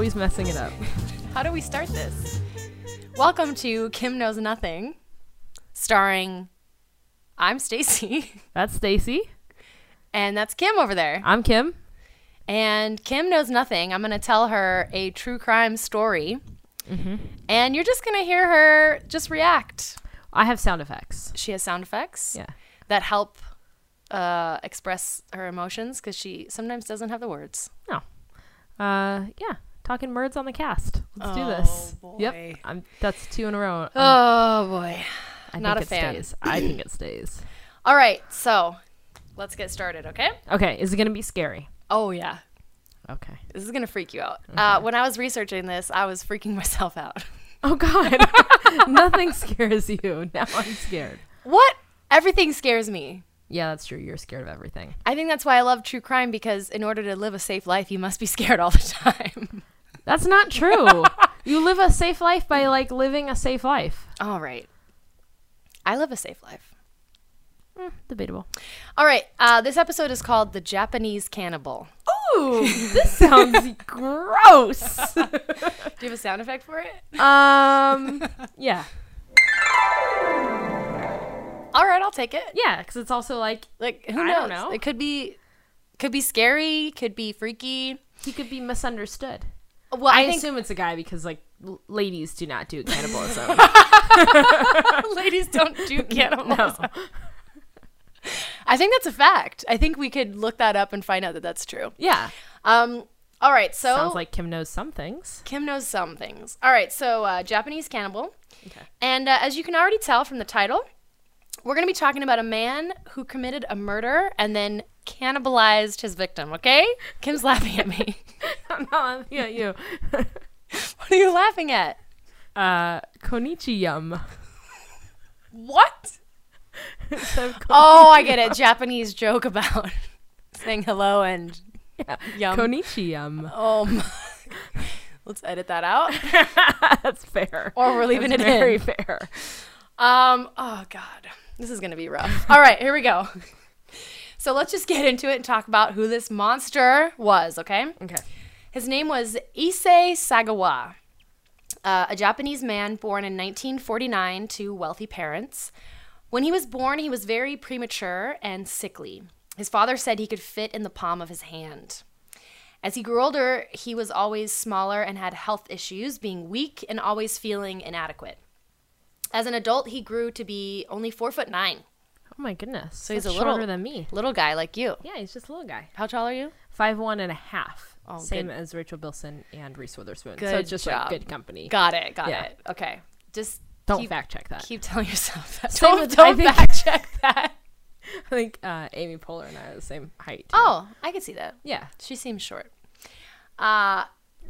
always messing it up. How do we start this? Welcome to Kim Knows Nothing, starring I'm Stacy, That's Stacy. and that's Kim over there. I'm Kim. And Kim knows nothing. I'm going to tell her a true crime story. And you're just going to hear her just react. I have sound effects. She has sound effects Yeah. that help uh, express her emotions because she sometimes doesn't have the words. No. Uh, yeah. Talking words on the cast. Let's do Oh, this. boy. Yep. I'm, that's two in a row. Um, Oh, boy. I not think a it fan. Stays. I think it stays. All right. So let's get started, okay? Okay. Is it gonna be scary? Oh, yeah. Okay. This is going to freak you out. Uh, when I was researching this, I was freaking myself out. Oh God. Nothing scares you. Now I'm scared. what? Everything scares me. Yeah, that's true. You're scared of everything. I think that's why I love true crime because in order to live a safe life, you must be scared all the time. That's not true. you live a safe life by like living a safe life. all right. I live a safe life. Hmm, debatable. All right. Uh, this episode is called The Japanese Cannibal. Ooh, this sounds gross. Do you have a sound effect for it? Um, yeah, All right, I'll take it. yeah, because it's also like Like who knows? know. It could be could be scary, could be freaky. he could be misunderstood. Well, I, I, assume it's a guy because like l- ladies do not do cannibalism. ladies don't do cannibals. no. I think that's a fact. I think we could look that up and find out that that's true. Yeah, Um. All right. So sounds like Kim knows some things. Kim knows some things. All right, so uh, Japanese cannibal. Okay. And uh, as you can already tell from the title, we're going to be talking about a man who committed a murder and then cannibalized his victim, okay? Kim's laughing at me. I'm laughing at you. what are you laughing at? uh, konichiyum. What? Instead of kon- Oh, I get it. Japanese joke about saying hello and yeah. yum. Konichiyum. oh my. Let's edit that out. That's fair. Or we're leaving That's it very in. fair. Um, oh god. This is going to be rough. All right, here we go. So let's just get into it and talk about who this monster was, okay? Okay. His name was Issei Sagawa, uh, a Japanese man born in 1949 to wealthy parents. When he was born, he was very premature and sickly. His father said he could fit in the palm of his hand. As he grew older, he was always smaller and had health issues, being weak and always feeling inadequate. As an adult, he grew to be only four foot nine. Oh my goodness. So he's he's a little- shorter than me. Little guy like you. Yeah, he's just a little guy. How tall are you? Five one and a half. Oh, Same good. as Rachel Bilson and Reese Witherspoon. so it's just job. like good company. Got it. Got Yeah. it. Okay. Just Don't keep, fact check that. keep telling yourself that. Same Don't, with- don't think- fact check that. I think uh, Amy Poehler and I are the same height. too. Oh, I can see that. yeah. She seems short. Uh,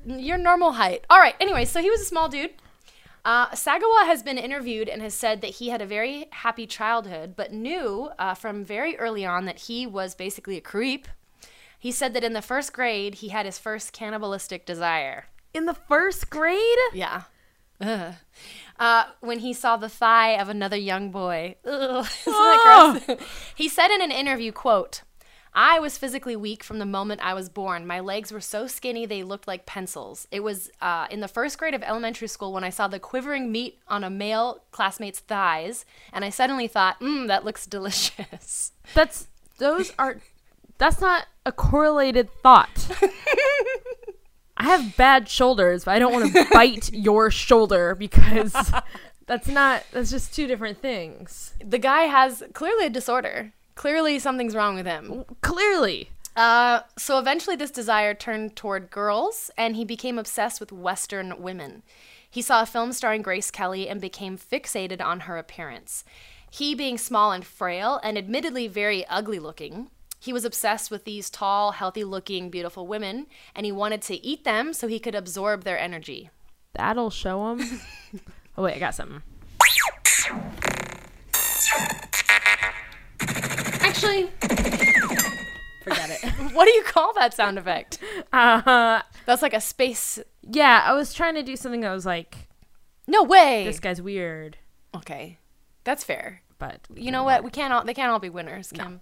your normal height. All right. Anyway, so he was a small dude. Uh, Sagawa has been interviewed and has said that he had a very happy childhood, but knew uh, from very early on that he was basically a creep. He said that in the first grade, he had his first cannibalistic desire. In the first grade? Yeah. Ugh. Uh, when he saw the thigh of another young boy. Ugh, isn't that gross? he said in an interview, quote, I was physically weak from the moment I was born. My legs were so skinny they looked like pencils. It was uh, in the first grade of elementary school when I saw the quivering meat on a male classmate's thighs, and I suddenly thought, mmm, that looks delicious. That's those are that's not a correlated thought. I have bad shoulders, but I don't want to bite your shoulder because that's not that's just two different things. The guy has clearly a disorder. Clearly, something's wrong with him. Clearly. Uh, so eventually, this desire turned toward girls, and he became obsessed with Western women. He saw a film starring Grace Kelly and became fixated on her appearance. He, being small and frail, and admittedly very ugly looking, he was obsessed with these tall, healthy looking, beautiful women, and he wanted to eat them so he could absorb their energy. That'll show him. oh wait, I got something. Actually, forget it. What do you call that sound effect? Uh, That's like a space. yeah, I was trying to do something that was like, No way. this guy's weird, okay, that's fair. but you know what? We can't all they can't all be winners, Kim.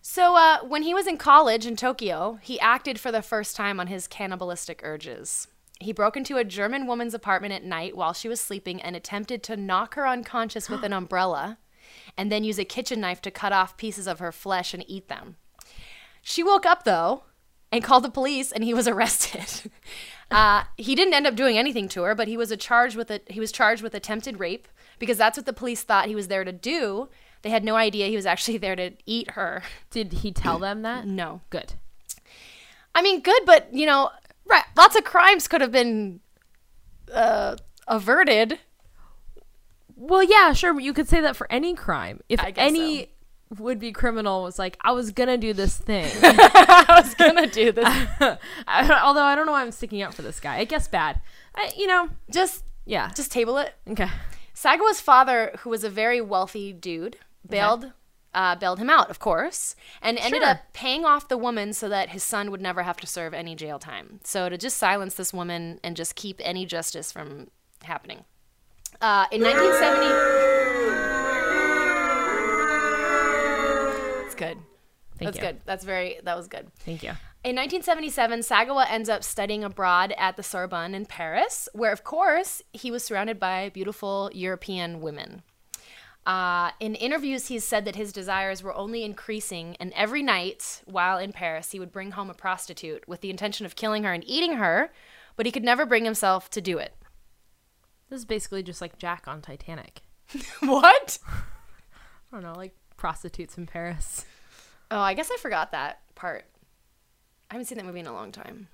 So uh, when he was in college in Tokyo, he acted for the first time on his cannibalistic urges. He broke into a German woman's apartment at night while she was sleeping and attempted to knock her unconscious with an umbrella and then use a kitchen knife to cut off pieces of her flesh and eat them. She woke up though and called the police and he was arrested. Uh, he didn't end up doing anything to her, but he was a charged with a, he was charged with attempted rape because that's what the police thought he was there to do. They had no idea he was actually there to eat her. Did he tell them that? No. Good. I mean, good, but you know, right? Lots of crimes could have been uh, averted. Well, yeah, sure. But you could say that for any crime. If I guess any would-be criminal was like, I was gonna do this thing. I was gonna do this. I- Although I don't know why I'm sticking up for this guy. I guess bad. I, you know, just, yeah. just table it. okay. Sagawa's father, who was a very wealthy dude, bailed uh, bailed him out, of course, and ended Sure. up paying off the woman so that his son would never have to serve any jail time. So to just silence this woman and just keep any justice from happening. Uh, in 1970, it's good. Thank That's you. good. That's very. That was good. Thank you. In 1977, Sagawa ends up studying abroad at the Sorbonne in Paris, where, of course, he was surrounded by beautiful European women. Uh, in interviews, he's said that his desires were only increasing, and every night while in Paris, he would bring home a prostitute with the intention of killing her and eating her, but he could never bring himself to do it. This is basically just like Jack on Titanic. What? I don't know, like prostitutes in Paris. Oh, I guess I forgot that part. I haven't seen that movie in a long time.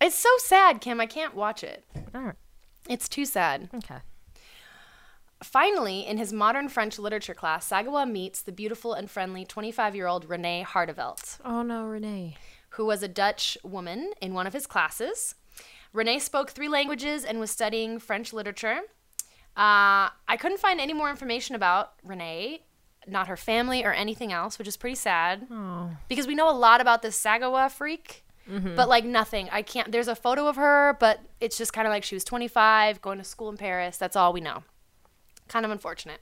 It's so sad, Kim. I can't watch it. All right. It's too sad. Okay. Finally, in his modern French literature class, Sagawa meets the beautiful and friendly 25 year old Renee Hartevelt, Oh no, Renee. who was a Dutch woman in one of his classes. Renee spoke three languages and was studying French literature. Uh, I couldn't find any more information about Renee, not her family or anything else, which is pretty sad Oh. because we know a lot about this Sagawa freak, but like nothing. I can't. There's a photo of her, but it's just kind of like she was 25, going to school in Paris. That's all we know. Kind of unfortunate.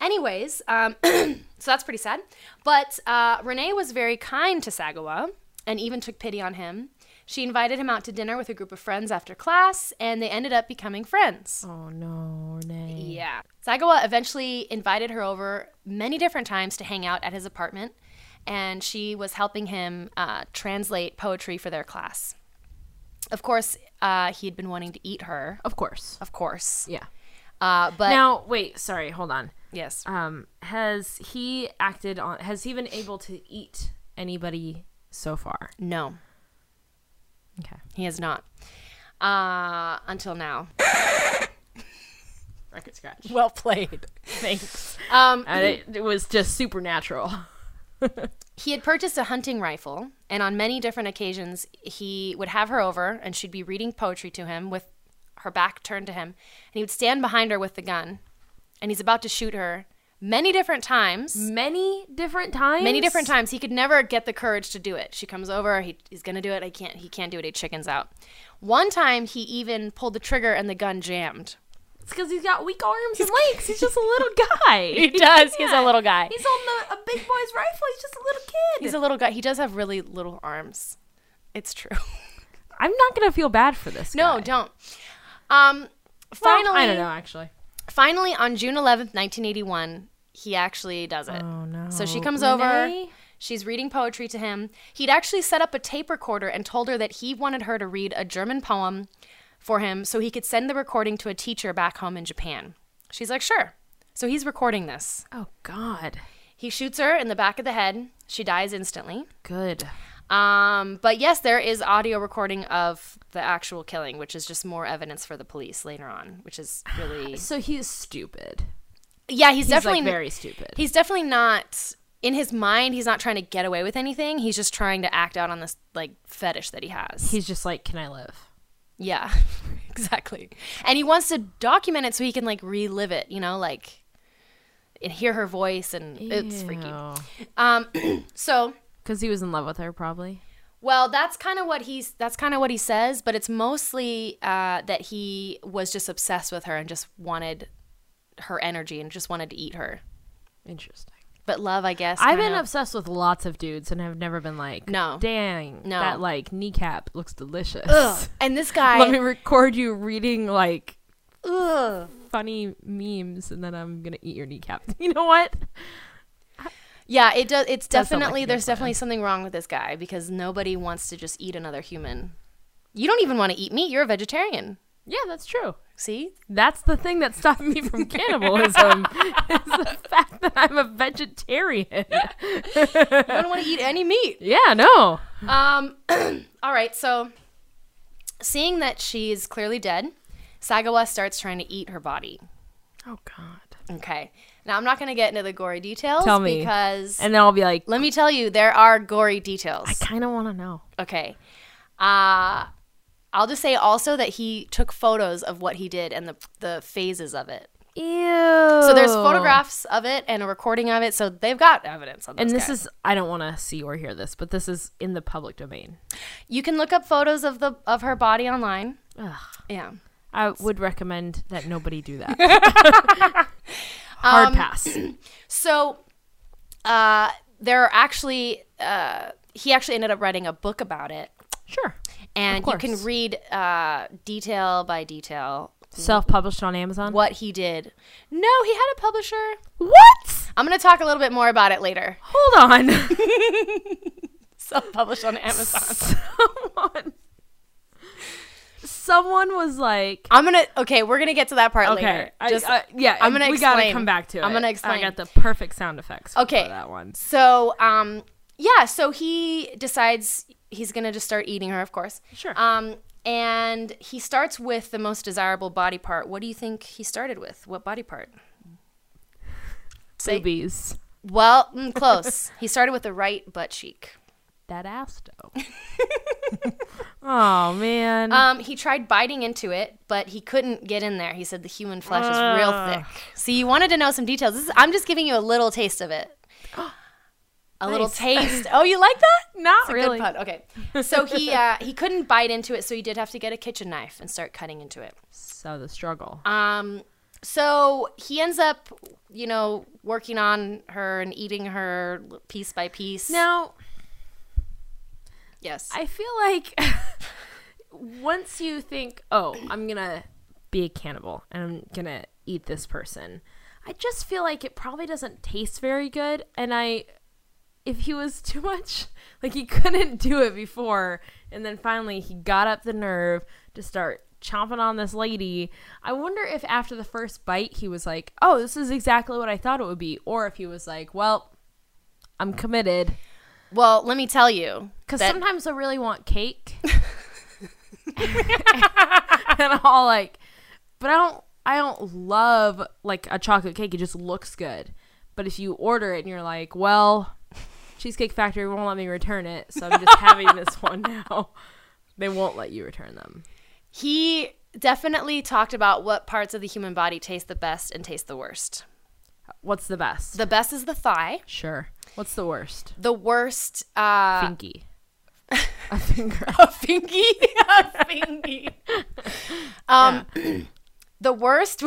Anyways, um, so that's pretty sad. But uh, Renee was very kind to Sagawa and even took pity on him. She invited him out to dinner with a group of friends after class, and they ended up becoming friends. Oh no, Renee. Yeah. Sagawa eventually invited her over many different times to hang out at his apartment, and she was helping him uh, translate poetry for their class. Of course, uh, he had been wanting to eat her. Of course. Of course. Yeah. Uh, but now, wait, sorry, hold on. yes. Um, has he acted on has he been able to eat anybody so far? No, Okay. he has not. Uh, until now. Record scratch. Well played. Thanks. Um, And it, it was just supernatural. He had purchased a hunting rifle, and on many different occasions, he would have her over, and she'd be reading poetry to him with her back turned to him, and he would stand behind her with the gun, and he's about to shoot her many different times. Many different times. Many different times. He could never get the courage to do it. She comes over. He, he's gonna do it. I can't. He can't do it. He chickens out. One time, he even pulled the trigger, and the gun jammed. It's because he's got weak arms and legs. He's just a little guy. He does. He's a little guy. He's holding a, a big boy's rifle. He's just a little kid. He's a little guy. He does have really little arms. It's true. I'm not gonna feel bad for this. Guy. No, don't. Um. Well, Finally, I don't know actually. Finally, on June 11th, 1981, he actually does it. Oh no. So she comes over. She's reading poetry to him. He'd actually set up a tape recorder and told her that he wanted her to read a German poem for him so he could send the recording to a teacher back home in Japan. She's like, sure. So he's recording this. Oh God. He shoots her in the back of the head. She dies instantly. Good. Um, but yes, there is audio recording of the actual killing, which is just more evidence for the police later on, which is really So he's stupid. Yeah. He's, He's definitely like very stupid. He's definitely not in his mind. He's not trying to get away with anything. He's just trying to act out on this like fetish that he has. He's just like, can I live? yeah, exactly. And he wants to document it so he can like relive it. You know, like and hear her voice, and it's freaky. Um, so Because he was in love with her, probably. well, that's kind of what he's. That's kind of what he says, but it's mostly uh, that he was just obsessed with her and just wanted her energy and just wanted to eat her. Interesting. but love, I guess. I've been of. obsessed with lots of dudes and have never been like, No. dang, No. that like kneecap looks delicious. Ugh. And this guy. Let me record you reading like ugh. funny memes, and then I'm gonna eat your kneecap. You know what? Yeah, it does. It's sounds like definitely there's plan. definitely something wrong with this guy because nobody wants to just eat another human. You don't even want to eat meat. You're a vegetarian. Yeah, that's true. See? That's the thing that stopped me from cannibalism is the fact that I'm a vegetarian. You don't want to eat any meat. yeah, no. Um. all right. So, seeing that she's clearly dead, Sagawa starts trying to eat her body. Oh God. Okay. Now I'm not going to get into the gory details Tell me. because And then I'll be like, let me tell you, there are gory details. I kind of want to know. Okay. Uh I'll just say also that he took photos of what he did and the the phases of it. Ew. So there's photographs of it and a recording of it, so they've got evidence on And this this guy. is I don't want to see or hear this, but this is in the public domain. you can look up photos of the of her body online. Ugh. Yeah. I would recommend that nobody do that. Hard Um, pass. So uh there are actually uh he actually ended up writing a book about it Sure. And you can read uh detail by detail Self-published on Amazon. what he did. No, he had a publisher. What? I'm going to talk a little bit more about it later. Hold on. Self-published on Amazon. Someone. Someone was like, I'm gonna. Okay, we're gonna get to that part okay, later. I- Just uh, yeah, I'm gonna We gotta come back to it. I'm gonna explain. I got the perfect sound effects. For Okay. that one. so, um, yeah. So he decides he's gonna just start eating her, of course. Sure. Um, and he starts with the most desirable body part. What do you think he started with? What body part? Say- Boobies. Well, mm, close. he started with the right butt cheek. That ass though. oh man. Um, he tried biting into it, but he couldn't get in there. He said the human flesh is real thick. See, you wanted to know some details. This is, I'm just giving you a little taste of it. A little taste. Oh, you like that? Not It's a really. Okay. So he uh, he couldn't bite into it, so he did have to get a kitchen knife and start cutting into it. So the struggle. Um, so he ends up, you know, working on her and eating her piece by piece. now yes. I feel like once you think, oh, I'm gonna be a cannibal and I'm gonna eat this person, I just feel like it probably doesn't taste very good. And I, if he was too much, like he couldn't do it before, and then finally he got up the nerve to start chomping on this lady. I wonder if after the first bite he was like, oh, this is exactly what I thought it would be, or if he was like, well, I'm committed. well, let me tell you. Because that- sometimes I really want cake. and I'll like, but I don't, I don't love like a chocolate cake. It just looks good. But if you order it and you're like, well, Cheesecake Factory won't let me return it, so I'm just having this one now. They won't let you return them. He definitely talked about what parts of the human body taste the best and taste the worst. What's the best? The best is the thigh. sure. What's the worst? The worst, uh, Finky. a finger. a fingy, a fingy. Um, the worst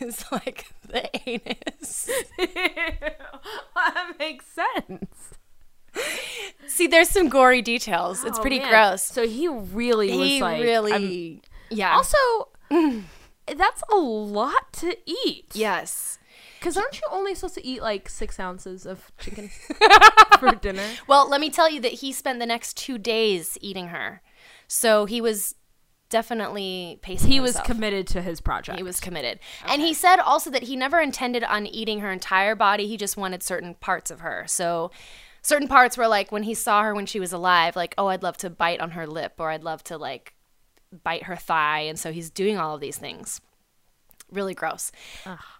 is like the anus. that makes sense. See, there's some gory details. it's Oh, pretty man. gross. So he really was he like, really, I'm- yeah. Also, that's a lot to eat. yes. Because aren't you only supposed to eat like six ounces of chicken for dinner? Well, let me tell you that he spent the next two days eating her, so he was definitely pacing. He was committed to his project. He was committed. And he said also that he never intended on eating her entire body. He just wanted certain parts of her. So certain parts were like when he saw her when she was alive, like, oh, I'd love to bite on her lip or I'd love to like bite her thigh. And so he's doing all of these things. Really gross.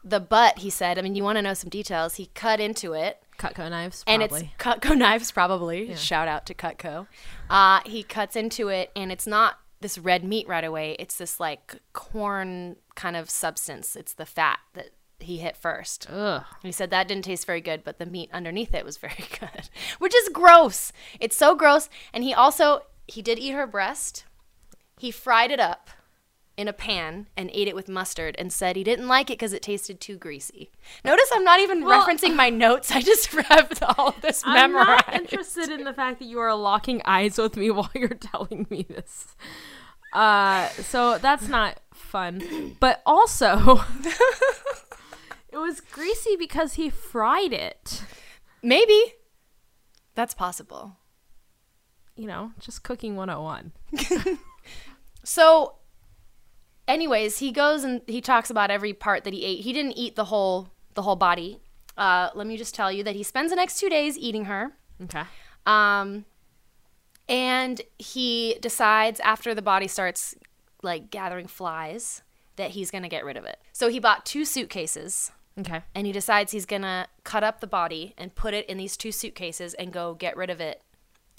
The butt, he said, I mean, you want to know some details. He cut into it Cutco knives, and probably. it's Cutco knives probably. Shout out to Cutco. Uh, he cuts into it, and it's not this red meat right away. It's this like corn kind of substance. It's the fat that he hit first. Ugh. He said that didn't taste very good, but the meat underneath it was very good, which is gross. It's so gross. And he also he did eat her breast. He fried it up. In a pan and ate it with mustard and said he didn't like it because it tasted too greasy. Notice I'm not even Well- referencing my notes. I just have all of this memorized. I'm not interested in the fact that you are locking eyes with me while you're telling me this. Uh, so that's not fun. But also, it was greasy because he fried it. Maybe. That's possible. You know, just cooking 101. So, anyways, he goes and he talks about every part that he ate. He didn't eat the whole the whole body. Uh, let me just tell you that he spends the next two days eating her. Okay. Um, and he decides after the body starts like gathering flies that he's gonna get rid of it. So he bought two suitcases Okay. and he decides he's gonna cut up the body and put it in these two suitcases and go get rid of it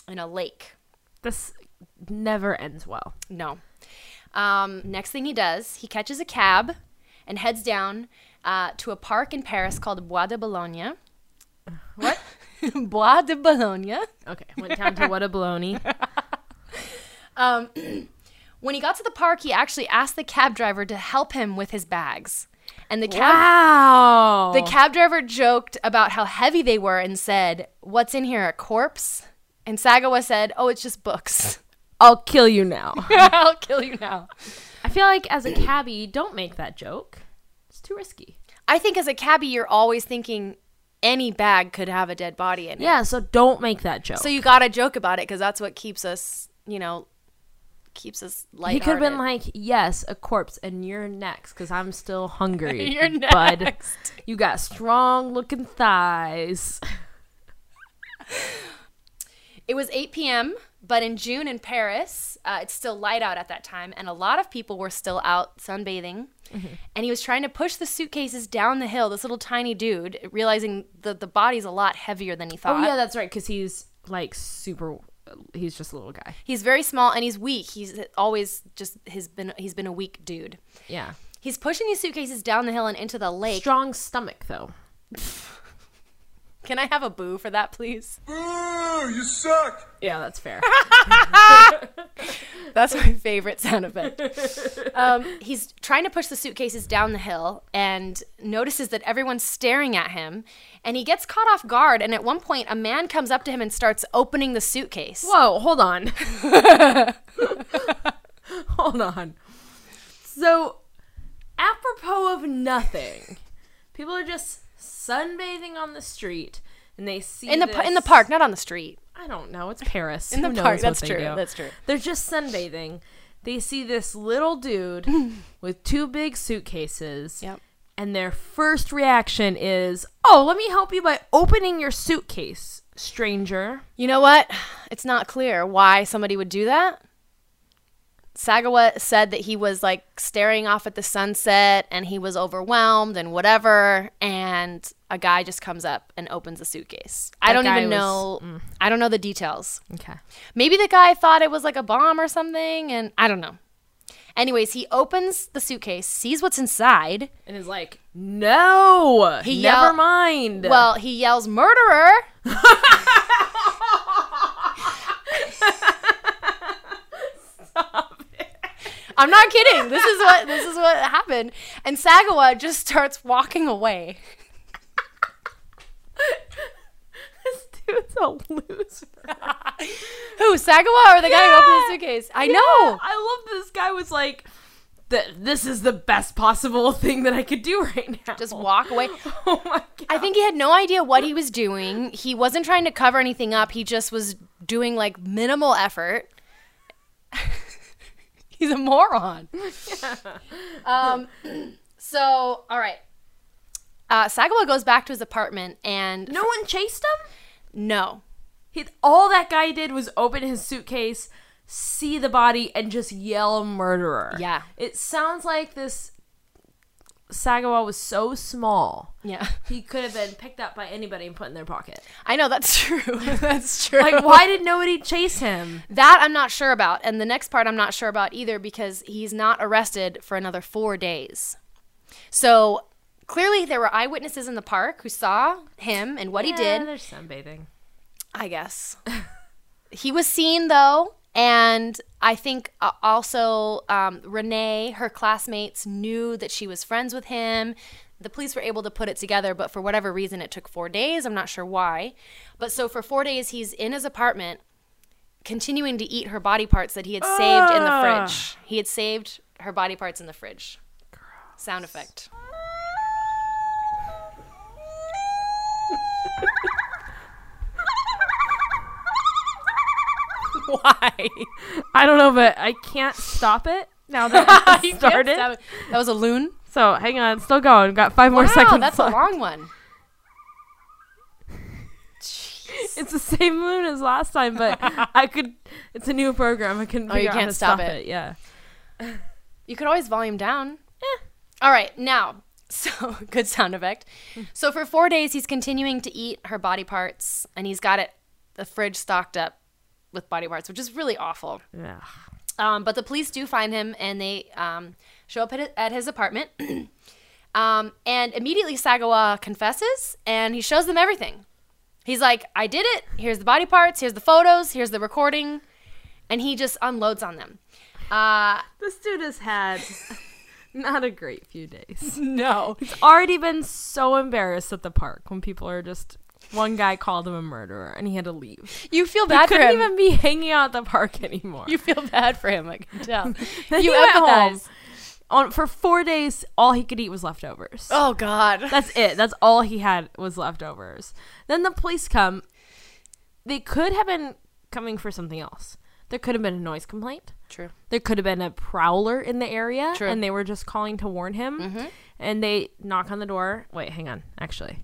in a lake. This never ends well. No. Um, next thing he does, he catches a cab and heads down uh, to a park in Paris called Bois de Boulogne. What? Bois de Boulogne. Okay. Went down to what a baloney. Um, when he got to the park, he actually asked the cab driver to help him with his bags. And the cab Wow. the cab driver joked about how heavy they were and said, "What's in here? A corpse?" And Sagawa said, "Oh, it's just books. I'll kill you now. I'll kill you now." I feel like as a cabbie, don't make that joke. It's too risky. I think as a cabbie, you're always thinking any bag could have a dead body in it. Yeah, so don't make that joke. So you gotta joke about it because that's what keeps us, you know, keeps us light. he could have been like, "Yes, a corpse, and you're next because I'm still hungry, You're bud. next." You got strong looking thighs." It was 8 p.m., but in June in Paris, uh, it's still light out at that time, and a lot of people were still out sunbathing. Mm-hmm. And he was trying to push the suitcases down the hill. This little tiny dude, realizing that the body's a lot heavier than he thought. Oh yeah, that's right. Because he's like super. He's just a little guy. He's very small and he's weak. He's always just he's been he's been a weak dude. Yeah. He's pushing these suitcases down the hill and into the lake. Strong stomach though. Can I have a boo for that, please? Boo! You suck! Yeah, that's fair. That's my favorite sound effect. Um, he's trying to push the suitcases down the hill and notices that everyone's staring at him. And he gets caught off guard. And at one point, a man comes up to him and starts opening the suitcase. Whoa, hold on. hold on. So, apropos of nothing, people are just sunbathing on the street and they see In the pa- in the park, not on the street. I don't know. It's Paris. In the Who park. That's true. do? That's true. They're just sunbathing. They see this little dude with two big suitcases. Yep. And their first reaction is, "Oh, let me help you by opening your suitcase, stranger." You know what? It's not clear why somebody would do that. Sagawa said that he was like staring off at the sunset and he was overwhelmed and whatever. And a guy just comes up and opens a suitcase. I don't even was- mm. know. I don't know the details. Okay. Maybe the guy thought it was like a bomb or something, and I don't know. Anyways, he opens the suitcase, sees what's inside. And is like, "No, He never yell- mind." Well, he yells, "Murderer!" I'm not kidding. This is what this is what happened. And Sagawa just starts walking away. this dude's a loser. Who, Sagawa or the guy who opened the suitcase? I know. I love this guy was like, "Th- "This is the best possible thing that I could do right now." Just walk away. Oh my god. I think he had no idea what he was doing. He wasn't trying to cover anything up. He just was doing like minimal effort. He's a moron. um, so, all right. Uh, Sagawa goes back to his apartment and no one chased him. no. He, all that guy did was open his suitcase, see the body, and just yell murderer. Yeah. It sounds like this Sagawa was so small. Yeah. He could have been picked up by anybody and put in their pocket. I know that's true. that's true. Like, why did nobody chase him? That I'm not sure about. And the next part I'm not sure about either because he's not arrested for another four days. So clearly there were eyewitnesses in the park who saw him and what he did. There's sunbathing. I guess. he was seen though, And I think uh, also um, Renee, her classmates, knew that she was friends with him. The police were able to put it together, but for whatever reason, it took four days. I'm not sure why. But so for four days, he's in his apartment continuing to eat her body parts that he had saved in the Ah. fridge. He had saved her body parts in the fridge. Sound effect. Why? I don't know, but I can't stop it now that it started. That was a loon. So hang on, still going. Got five more Wow, seconds. that's a long one. It's the same loon as last time, but I could. It's a new program. I couldn't Oh, you can't to stop stop it. it. Yeah. You could always volume down. Eh. All right, now, so good sound effect. So for four days, he's continuing to eat her body parts, and he's got it the fridge stocked up with body parts, which is really awful. Yeah. Um, but the police do find him, and they um, show up at, at his apartment. um, and immediately Sagawa confesses, and he shows them everything. He's like, "I did it. Here's the body parts. Here's the photos. Here's the recording," and he just unloads on them. Uh, This dude has had not a great few days. no. He's already been so embarrassed at the park when people are just. One guy called him a murderer, and he had to leave. You feel He bad for couldn't him. even be hanging out at the park anymore. you feel bad for him. I can tell. Then you he went home. empathize. On for four days, all he could eat was leftovers. Oh God. That's it. That's all he had was leftovers. Then the police come. They could have been coming for something else. There could have been a noise complaint. True. There could have been a prowler in the area, True. Mm-hmm. and they were just calling to warn him. And they knock on the door. Wait, hang on. Actually,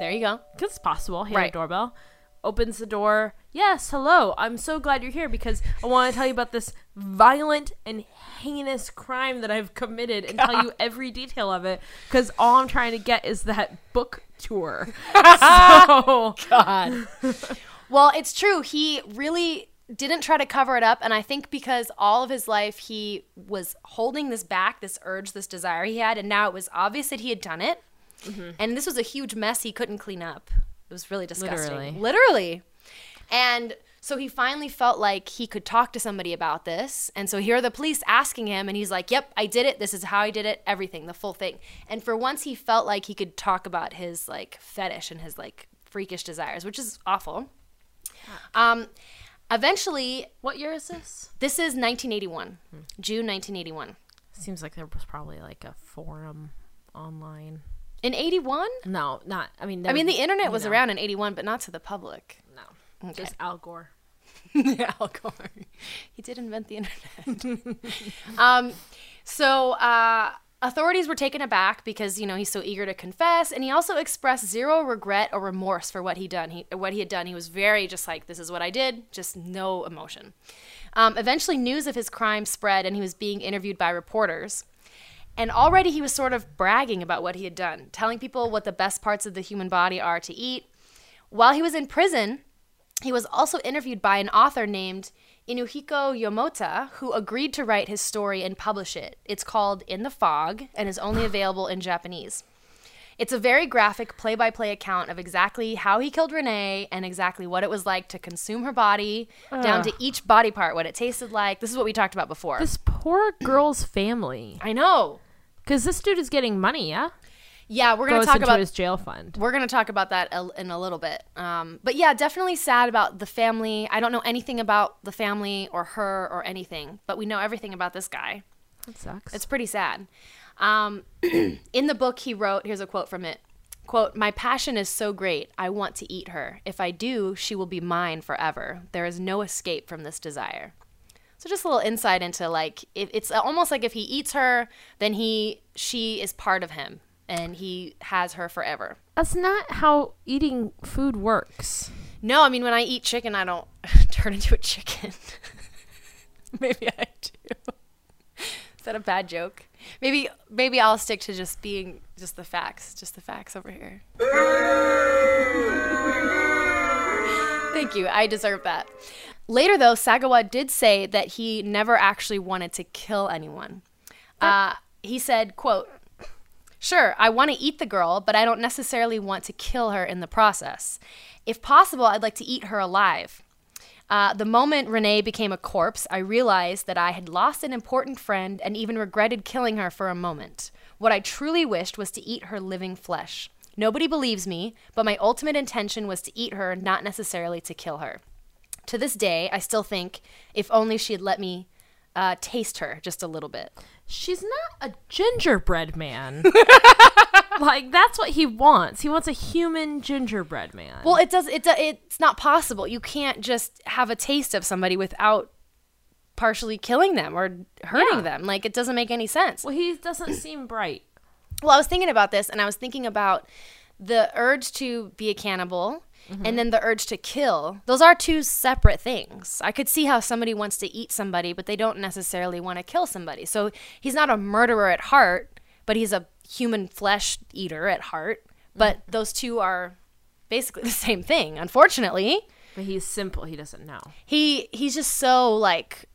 There you go. because it's possible. He had Right. a doorbell. Opens the door. Yes, hello. I'm so glad you're here because I want to tell you about this violent and heinous crime that I've committed and tell you every detail of it. Because all I'm trying to get is that book tour. so God. well, it's true. He really didn't try to cover it up. And I think because all of his life he was holding this back, this urge, this desire he had. And now it was obvious that he had done it. And this was a huge mess he couldn't clean up. It was really disgusting. Literally. Literally. And so he finally felt like he could talk to somebody about this. And so here are the police asking him, and he's like, Yep, I did it. This is how I did it. Everything, the full thing. And for once, he felt like he could talk about his like fetish and his like freakish desires, which is awful. Um, eventually, what year is this? this is 1981, June 1981. Seems like there was probably like a forum online. In 81? No, not. I mean, I mean, the internet was around in 81, but not to the public. No, just Al Gore. Al Gore. He did invent the internet. um, so uh, authorities were taken aback because you know he's so eager to confess, and he also expressed zero regret or remorse for what he done. He what he had done. He was very just like, "This is what I did," just no emotion. Um, eventually, news of his crime spread, and he was being interviewed by reporters. And already he was sort of bragging about what he had done, telling people what the best parts of the human body are to eat. While he was in prison, he was also interviewed by an author named Inuhiko Yomota, who agreed to write his story and publish it. It's called In the Fog and is only available in Japanese. It's a very graphic play by play account of exactly how he killed Renee and exactly what it was like to consume her body, down to each body part, what it tasted like. This is what we talked about before. This poor girl's family. I know. Because this dude is getting money, yeah? Yeah, we're to talk about his jail fund. We're going to talk about that in a little bit. Um, but yeah, definitely sad about the family. I don't know anything about the family or her or anything, but we know everything about this guy. That sucks. It's pretty sad. Um, in the book he wrote, here's a quote from it. Quote, My passion is so great, I want to eat her. If I do, she will be mine forever. There is no escape from this desire. So just a little insight into like if it's almost like if he eats her, then he she is part of him and he has her forever. That's not how eating food works. No, I mean when I eat chicken, I don't turn into a chicken. maybe I do. Is that a bad joke? Maybe maybe I'll stick to just being just the facts, just the facts over here. Thank you. I deserve that. Later, though, Sagawa did say that he never actually wanted to kill anyone. Uh, he said, "quote Sure, I want to eat the girl, but I don't necessarily want to kill her in the process. If possible, I'd like to eat her alive. Uh, the moment Renee became a corpse, I realized that I had lost an important friend and even regretted killing her for a moment. What I truly wished was to eat her living flesh. Nobody believes me, but my ultimate intention was to eat her, not necessarily to kill her. To this day, I still think if only she had let me uh, taste her just a little bit. She's not a gingerbread man. like that's what he wants. He wants a human gingerbread man. Well, it does. It do- it's not possible. You can't just have a taste of somebody without partially killing them or hurting Yeah. them. Like it doesn't make any sense. well, he doesn't seem bright. Well, I was thinking about this, and I was thinking about the urge to be a cannibal. And mm-hmm. then the urge to kill. Those are two separate things. I could see how somebody wants to eat somebody, but they don't necessarily want to kill somebody. So he's not a murderer at heart, but he's a human flesh eater at heart. Mm-hmm. But those two are basically the same thing, unfortunately. But he's simple. He doesn't know. he he's just so like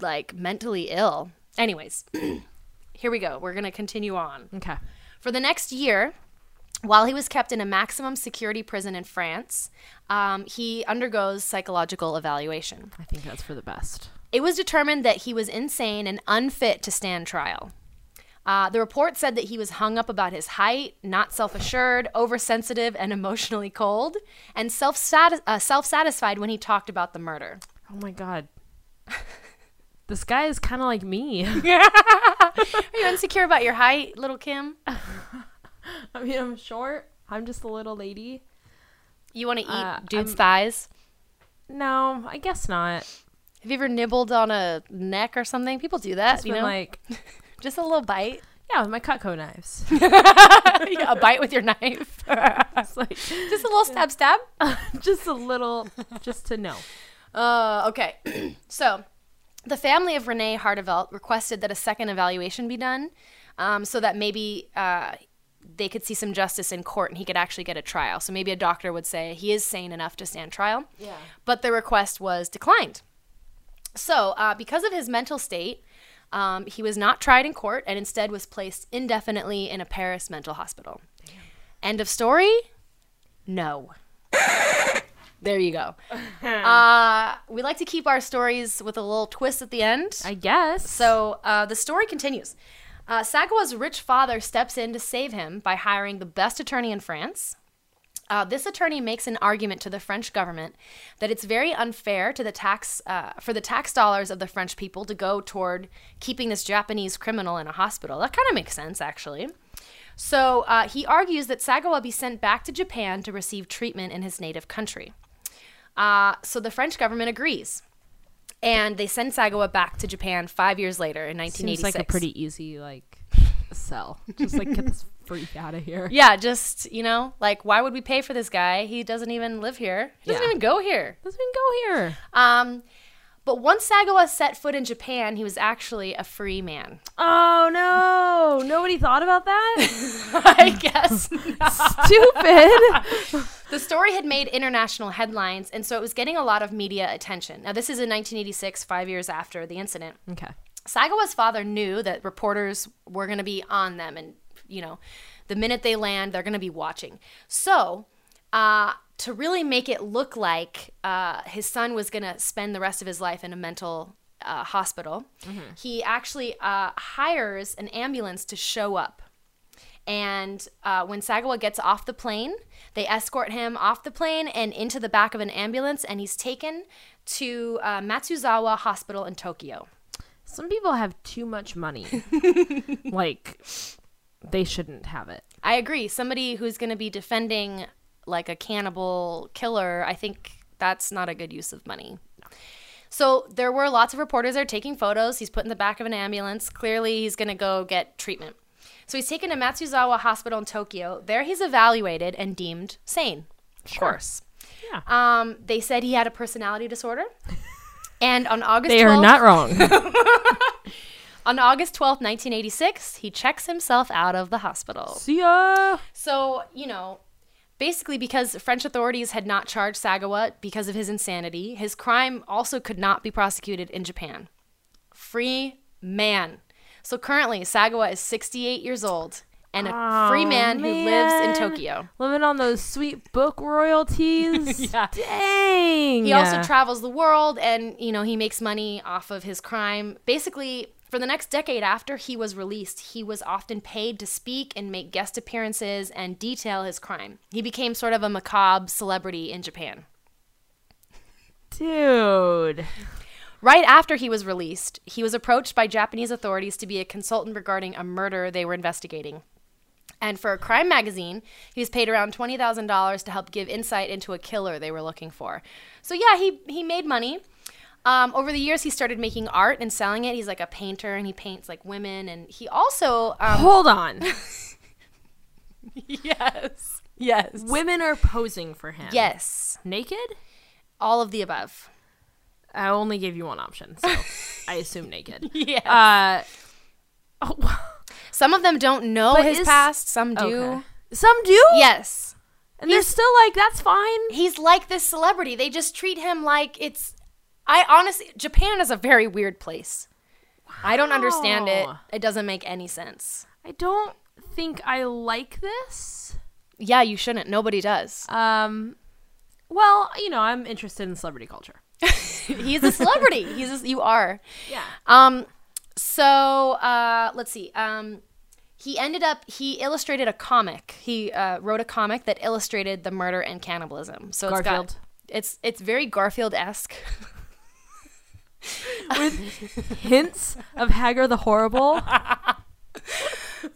like mentally ill anyways here we go we're gonna continue on Okay. for the next year while he was kept in a maximum security prison in france um, he undergoes psychological evaluation I think that's for the best. it was determined that he was insane and unfit to stand trial uh, the report said that he was hung up about his height, not self assured, oversensitive, and emotionally cold, and self uh, satisfied when he talked about the murder. Oh my god. this guy is kind of like me. Are you insecure about your height, little Kim? I mean, I'm short. I'm just a little lady. You want to eat Uh, dude's I'm- thighs? No, I guess not. Have you ever nibbled on a neck or something? People do that, It's you know, like, just a little bite, yeah, with my Cutco knives. a bite with your knife, it's like just a little stab, stab. just a little, just to know. Uh, okay. so, the family of Renee Hartevelt requested that a second evaluation be done, um, so that maybe uh, they could see some justice in court and he could actually get a trial. So maybe a doctor would say he is sane enough to stand trial. Yeah. But the request was declined. So, uh, because of his mental state, um, he was not tried in court and instead was placed indefinitely in a Paris mental hospital. End of story? No. there you go. Uh, we like to keep our stories with a little twist at the end. I guess. So uh, the story continues. Uh, Sagawa's rich father steps in to save him by hiring the best attorney in France. Uh, this attorney makes an argument to the French government that it's very unfair to the tax uh, for the tax dollars of the French people to go toward keeping this Japanese criminal in a hospital. That kind of makes sense, actually. So uh, he argues that Sagawa be sent back to Japan to receive treatment in his native country. Uh, so the French government agrees, and they send Sagawa back to Japan five years later in 1986. Seems like a pretty easy like sell. Just like get this freak out of here. Yeah, just, you know, like, why would we pay for this guy? He doesn't even live here. He doesn't Yeah. even go here. Doesn't even go here. Um, but once Sagawa set foot in Japan, he was actually a free man. Oh no! Nobody thought about that. I guess. Stupid. the story had made international headlines, and so it was getting a lot of media attention. Now, this is in 1986, five years after the incident. okay. Sagawa's father knew that reporters were going to be on them, and you know, the minute they land, they're going to be watching. So, uh, to really make it look like uh, his son was going to spend the rest of his life in a mental uh, hospital, he actually uh, hires an ambulance to show up. And uh, when Sagawa gets off the plane, they escort him off the plane and into the back of an ambulance, and he's taken to uh, Matsuzawa Hospital in Tokyo. Some people have too much money. like they shouldn't have it. I agree. Somebody who's going to be defending like a cannibal killer, I think that's not a good use of money. So there were lots of reporters there taking photos. He's put in the back of an ambulance. Clearly, he's going to go get treatment. So he's taken to Matsuzawa Hospital in Tokyo. There, he's evaluated and deemed sane. Of course. Yeah. Um, they said he had a personality disorder. And on August They are not wrong. on August 12th, 1986, he checks himself out of the hospital. See ya. So, you know, basically because French authorities had not charged Sagawa because of his insanity, his crime also could not be prosecuted in Japan. Free man. So currently, Sagawa is 68 years old and a free Oh, man, who lives in. Tokyo. Living on those sweet book royalties. Yeah. Dang. He also travels the world and, you know, he makes money off of his crime. Basically, for the next decade after he was released, he was often paid to speak and make guest appearances and detail his crime. He became sort of a macabre celebrity in Japan. Dude. Right after he was released, he was approached by Japanese authorities to be a consultant regarding a murder they were investigating. And for a crime magazine, he was paid around $20,000 to help give insight into a killer they were looking for. So, yeah, he, he made money. Um, over the years, he started making art and selling it. He's like a painter and he paints like women. And he also. Um, Hold on. yes. Yes. Women are posing for him. Yes. Naked? All of the above. I only gave you one option, so I assume naked. Yeah. Uh, oh, Some of them don't know But his is- past, some do. okay. Some do? Yes. And they're still like, that's fine. he's like this celebrity. They just treat him like it's. I honestly, Japan is a very weird place. I don't understand it. It doesn't make any sense. I don't think I like this. Yeah, you shouldn't. Nobody does. Um, well, you know, I'm interested in celebrity culture. He's a celebrity. He's a, you are. Yeah. Um, so uh, let's see. Um, he ended up he illustrated a comic. He uh, wrote a comic that illustrated the murder and cannibalism. So it's Garfield. got it's it's very Garfield esque. With hints of Hagar the Horrible.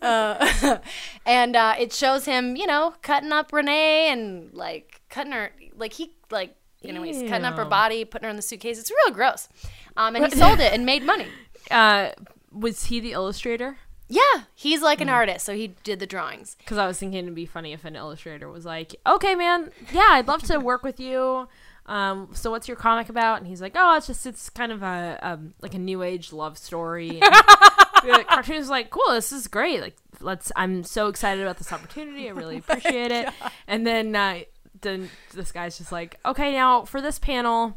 and uh, it shows him, you know, cutting up Renee and like cutting her, like he, like you know, he's cutting up her body, putting her in the suitcase. It's real gross. Um, and he sold it and made money. Uh, was he the illustrator? Yeah, he's like an Hmm. artist, so he did the drawings. Because I was thinking it'd be funny if an illustrator was like, "Okay, man, yeah, I'd love to work with you. Um, so what's your comic about?" And he's like, "Oh, it's just it's kind of a um, like a new age love story." And the cartoon was like, "Cool, this is great. Like, let's. I'm so excited about this opportunity. I really appreciate it." And then uh, then this guy's just like, "Okay, now for this panel,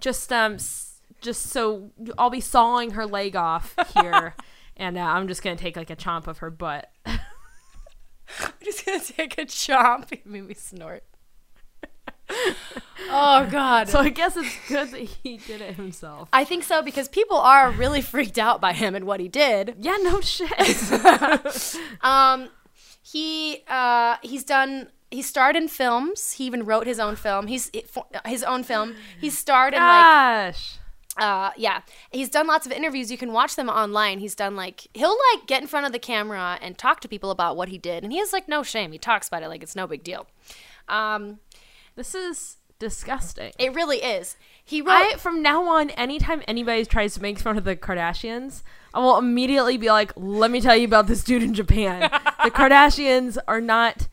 just um." S- just so I'll be sawing her leg off here, and uh, I'm just gonna take like a chomp of her butt. I'm just gonna take a chomp. He made me snort. oh God. So I guess it's good that he did it himself. I think so because people are really freaked out by him and what he did. Yeah, no shit. Um, he uh, he's done. He starred in films. He even wrote his own film. He's his own film. He's starred in like Gosh. uh yeah he's done lots of interviews you can watch them online he's done like he'll like get in front of the camera and talk to people about what he did and he has like no shame he talks about it like it's no big deal um This is disgusting. it really is he wrote I from now on, anytime anybody tries to make fun of the Kardashians, I will immediately be like, "Let me tell you about this dude in Japan. the Kardashians are not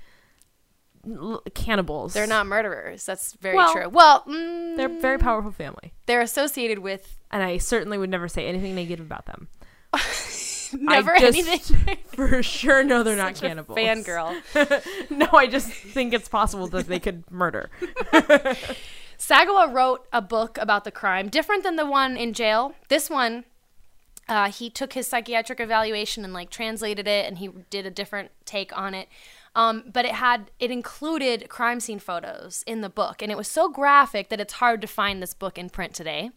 cannibals. they're not murderers that's very Well, true well mm, They're a very powerful family, they're associated with and I certainly would never say anything negative about them. never I just anything For sure, no, they're not cannibals. fangirl no, I just think it's possible that they could murder. Sagawa wrote a book about the crime, different than the one in jail. This one, uh, he took his psychiatric evaluation and like translated it, and he did a different take on it. Um, but it had it included crime scene photos in the book, and it was so graphic that it's hard to find this book in print today.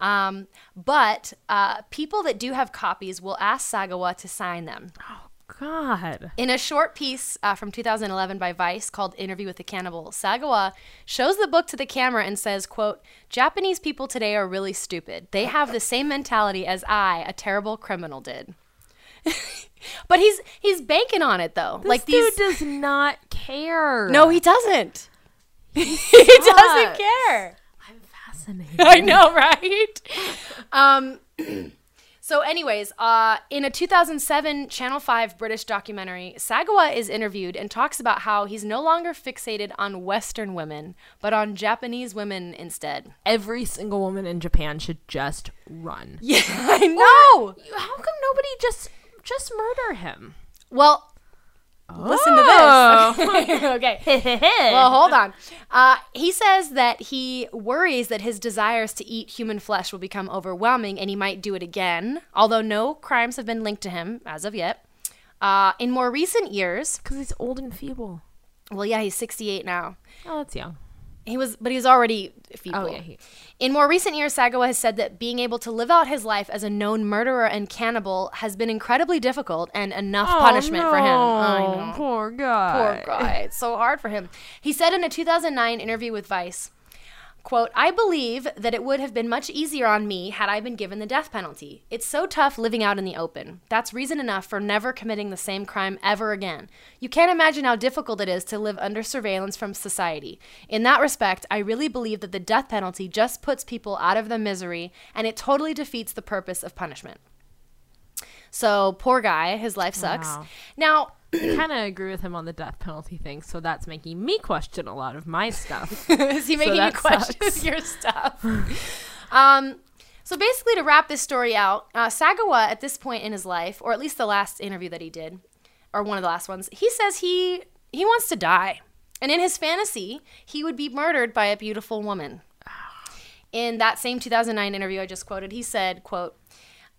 Um, but uh, people that do have copies will ask Sagawa to sign them. Oh, God. In a short piece uh, from 2011 by Vice called "Interview with the Cannibal," Sagawa shows the book to the camera and says, "quote Japanese people today are really stupid. They have the same mentality as I, a terrible criminal, did." but he's he's banking on it though. This like dude these. does not care. no, he doesn't. he doesn't care. I'm. I know, right? um, so, anyways, uh, in a 2007 Channel 5 British documentary, Sagawa is interviewed and talks about how he's no longer fixated on Western women, but on Japanese women instead. Every single woman in Japan should just run. Yeah, I know. You- How come nobody just just murder him? Well, listen to Oh. this. okay. well, hold on. Uh, he says that he worries that his desires to eat human flesh will become overwhelming and he might do it again, although no crimes have been linked to him as of yet. Uh, in more recent years, Because he's old and feeble. well, yeah, he's 68 now. Oh, that's young. He was, but he was already feeble. Oh, yeah. He, In more recent years, Sagawa has said that being able to live out his life as a known murderer and cannibal has been incredibly difficult and enough oh, punishment for him. I know. Oh, Poor guy. Poor guy. It's so hard for him. He said in a 2009 interview with Vice, quote, I believe that it would have been much easier on me had I been given the death penalty. It's so tough living out in the open. That's reason enough for never committing the same crime ever again. You can't imagine how difficult it is to live under surveillance from society. In that respect, I really believe that the death penalty just puts people out of the misery and it totally defeats the purpose of punishment. So, poor guy, his life sucks. Wow. Now, kind of agree with him on the death penalty thing, so that's making me question a lot of my stuff. Is he making you question sucks. your stuff? um, so basically, to wrap this story out, uh, Sagawa at this point in his life, or at least the last interview that he did, or one of the last ones, he says he he wants to die, and in his fantasy, he would be murdered by a beautiful woman. In that same 2009 interview I just quoted, he said, "quote."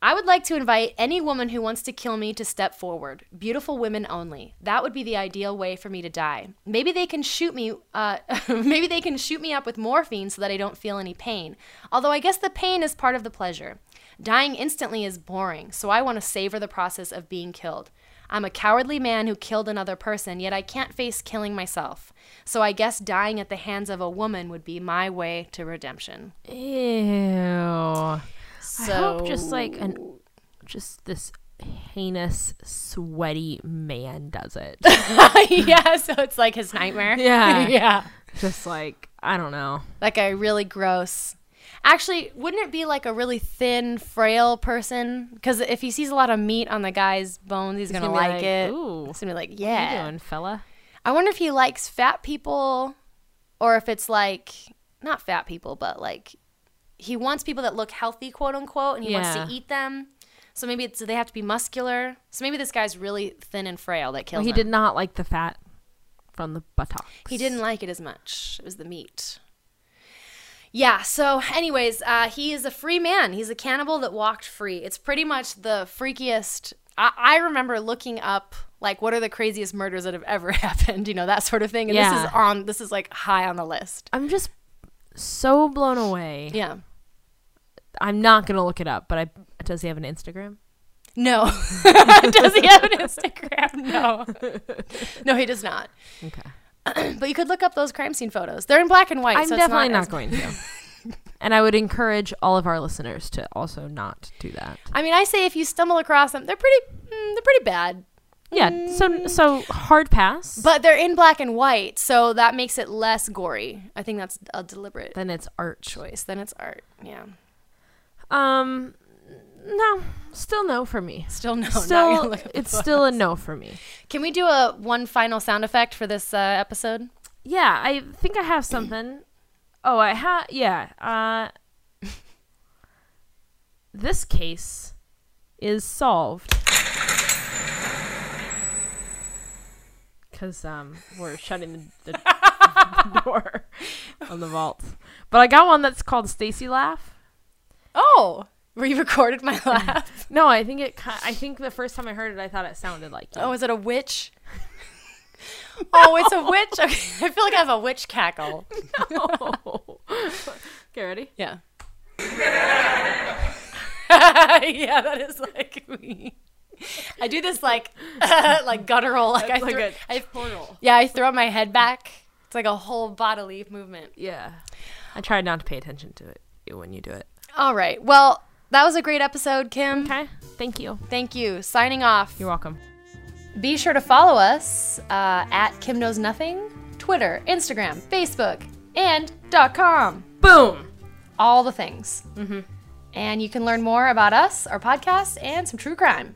I would like to invite any woman who wants to kill me to step forward. Beautiful women only. That would be the ideal way for me to die. Maybe they can shoot me. Uh, maybe they can shoot me up with morphine so that I don't feel any pain. Although I guess the pain is part of the pleasure. Dying instantly is boring, so I want to savor the process of being killed. I'm a cowardly man who killed another person, yet I can't face killing myself. So I guess dying at the hands of a woman would be my way to redemption. Ew. So I hope just like an just this heinous, sweaty man does it. yeah, so it's like his nightmare. Yeah. yeah. just like I don't know. Like a really gross. Actually, wouldn't it be like a really thin, frail person? Because if he sees a lot of meat on the guy's bones, he's, gonna, gonna like, like, it. "Ooh, He's gonna be like, yeah. What doing, fella? I wonder if he likes fat people, or if it's like not fat people, but like he wants people that look healthy, quote unquote, and he wants to eat them. So maybe it's, they have to be muscular. So maybe this guy's really thin and frail that kills Well, he him. did not like the fat from the buttocks. He didn't like it as much. It was the meat. Yeah, so, anyways, uh, he is a free man. He's a cannibal that walked free. It's pretty much the freakiest. I, I remember looking up, like, what are the craziest murders that have ever happened, you know, that sort of thing. And this is on, this is like high on the list. I'm just so blown away. Yeah. I'm not gonna look it up, but I does he have an Instagram? No. does he have an Instagram? No. No, he does not. Okay. But you could look up those crime scene photos. They're in black and white. I'm so it's definitely not, as- going to. and I would encourage all of our listeners to also not do that. I mean, I say if you stumble across them, they're pretty, mm, they're pretty bad. Yeah. So so hard pass. But they're in black and white, so that makes it less gory. I think that's a deliberate then it's art. choice. Then it's art. Yeah. Um, no, still no for me. Still no. Still, look up the it's still a no for me. Can we do a one final sound effect for this uh, episode? Yeah, I think I have something. Oh, I have. Yeah. Uh, this case is solved because um we're shutting the, the door on the vault. But I got one that's called Stacy Laugh. Oh, were you recorded my mm. laugh? No, I think it. I think the first time I heard it, I thought it sounded like you. oh, is it a witch? oh, it's a witch. Okay. I feel like I have a witch cackle. no. okay, ready? Yeah. yeah, that is like me. I do this like like guttural like I like throw, a I, chortle. yeah I throw my head back. It's like a whole bodily movement. Yeah. I tried not to pay attention to it when you do it. All right. Well, that was a great episode, Kim. Okay. Thank you. Thank you. Signing off. You're welcome. Be sure to follow us uh, at Kim Knows Nothing, Twitter, Instagram, Facebook, and .com. Boom. All the things. Mm-hmm. And you can learn more about us, our podcast, and some true crime.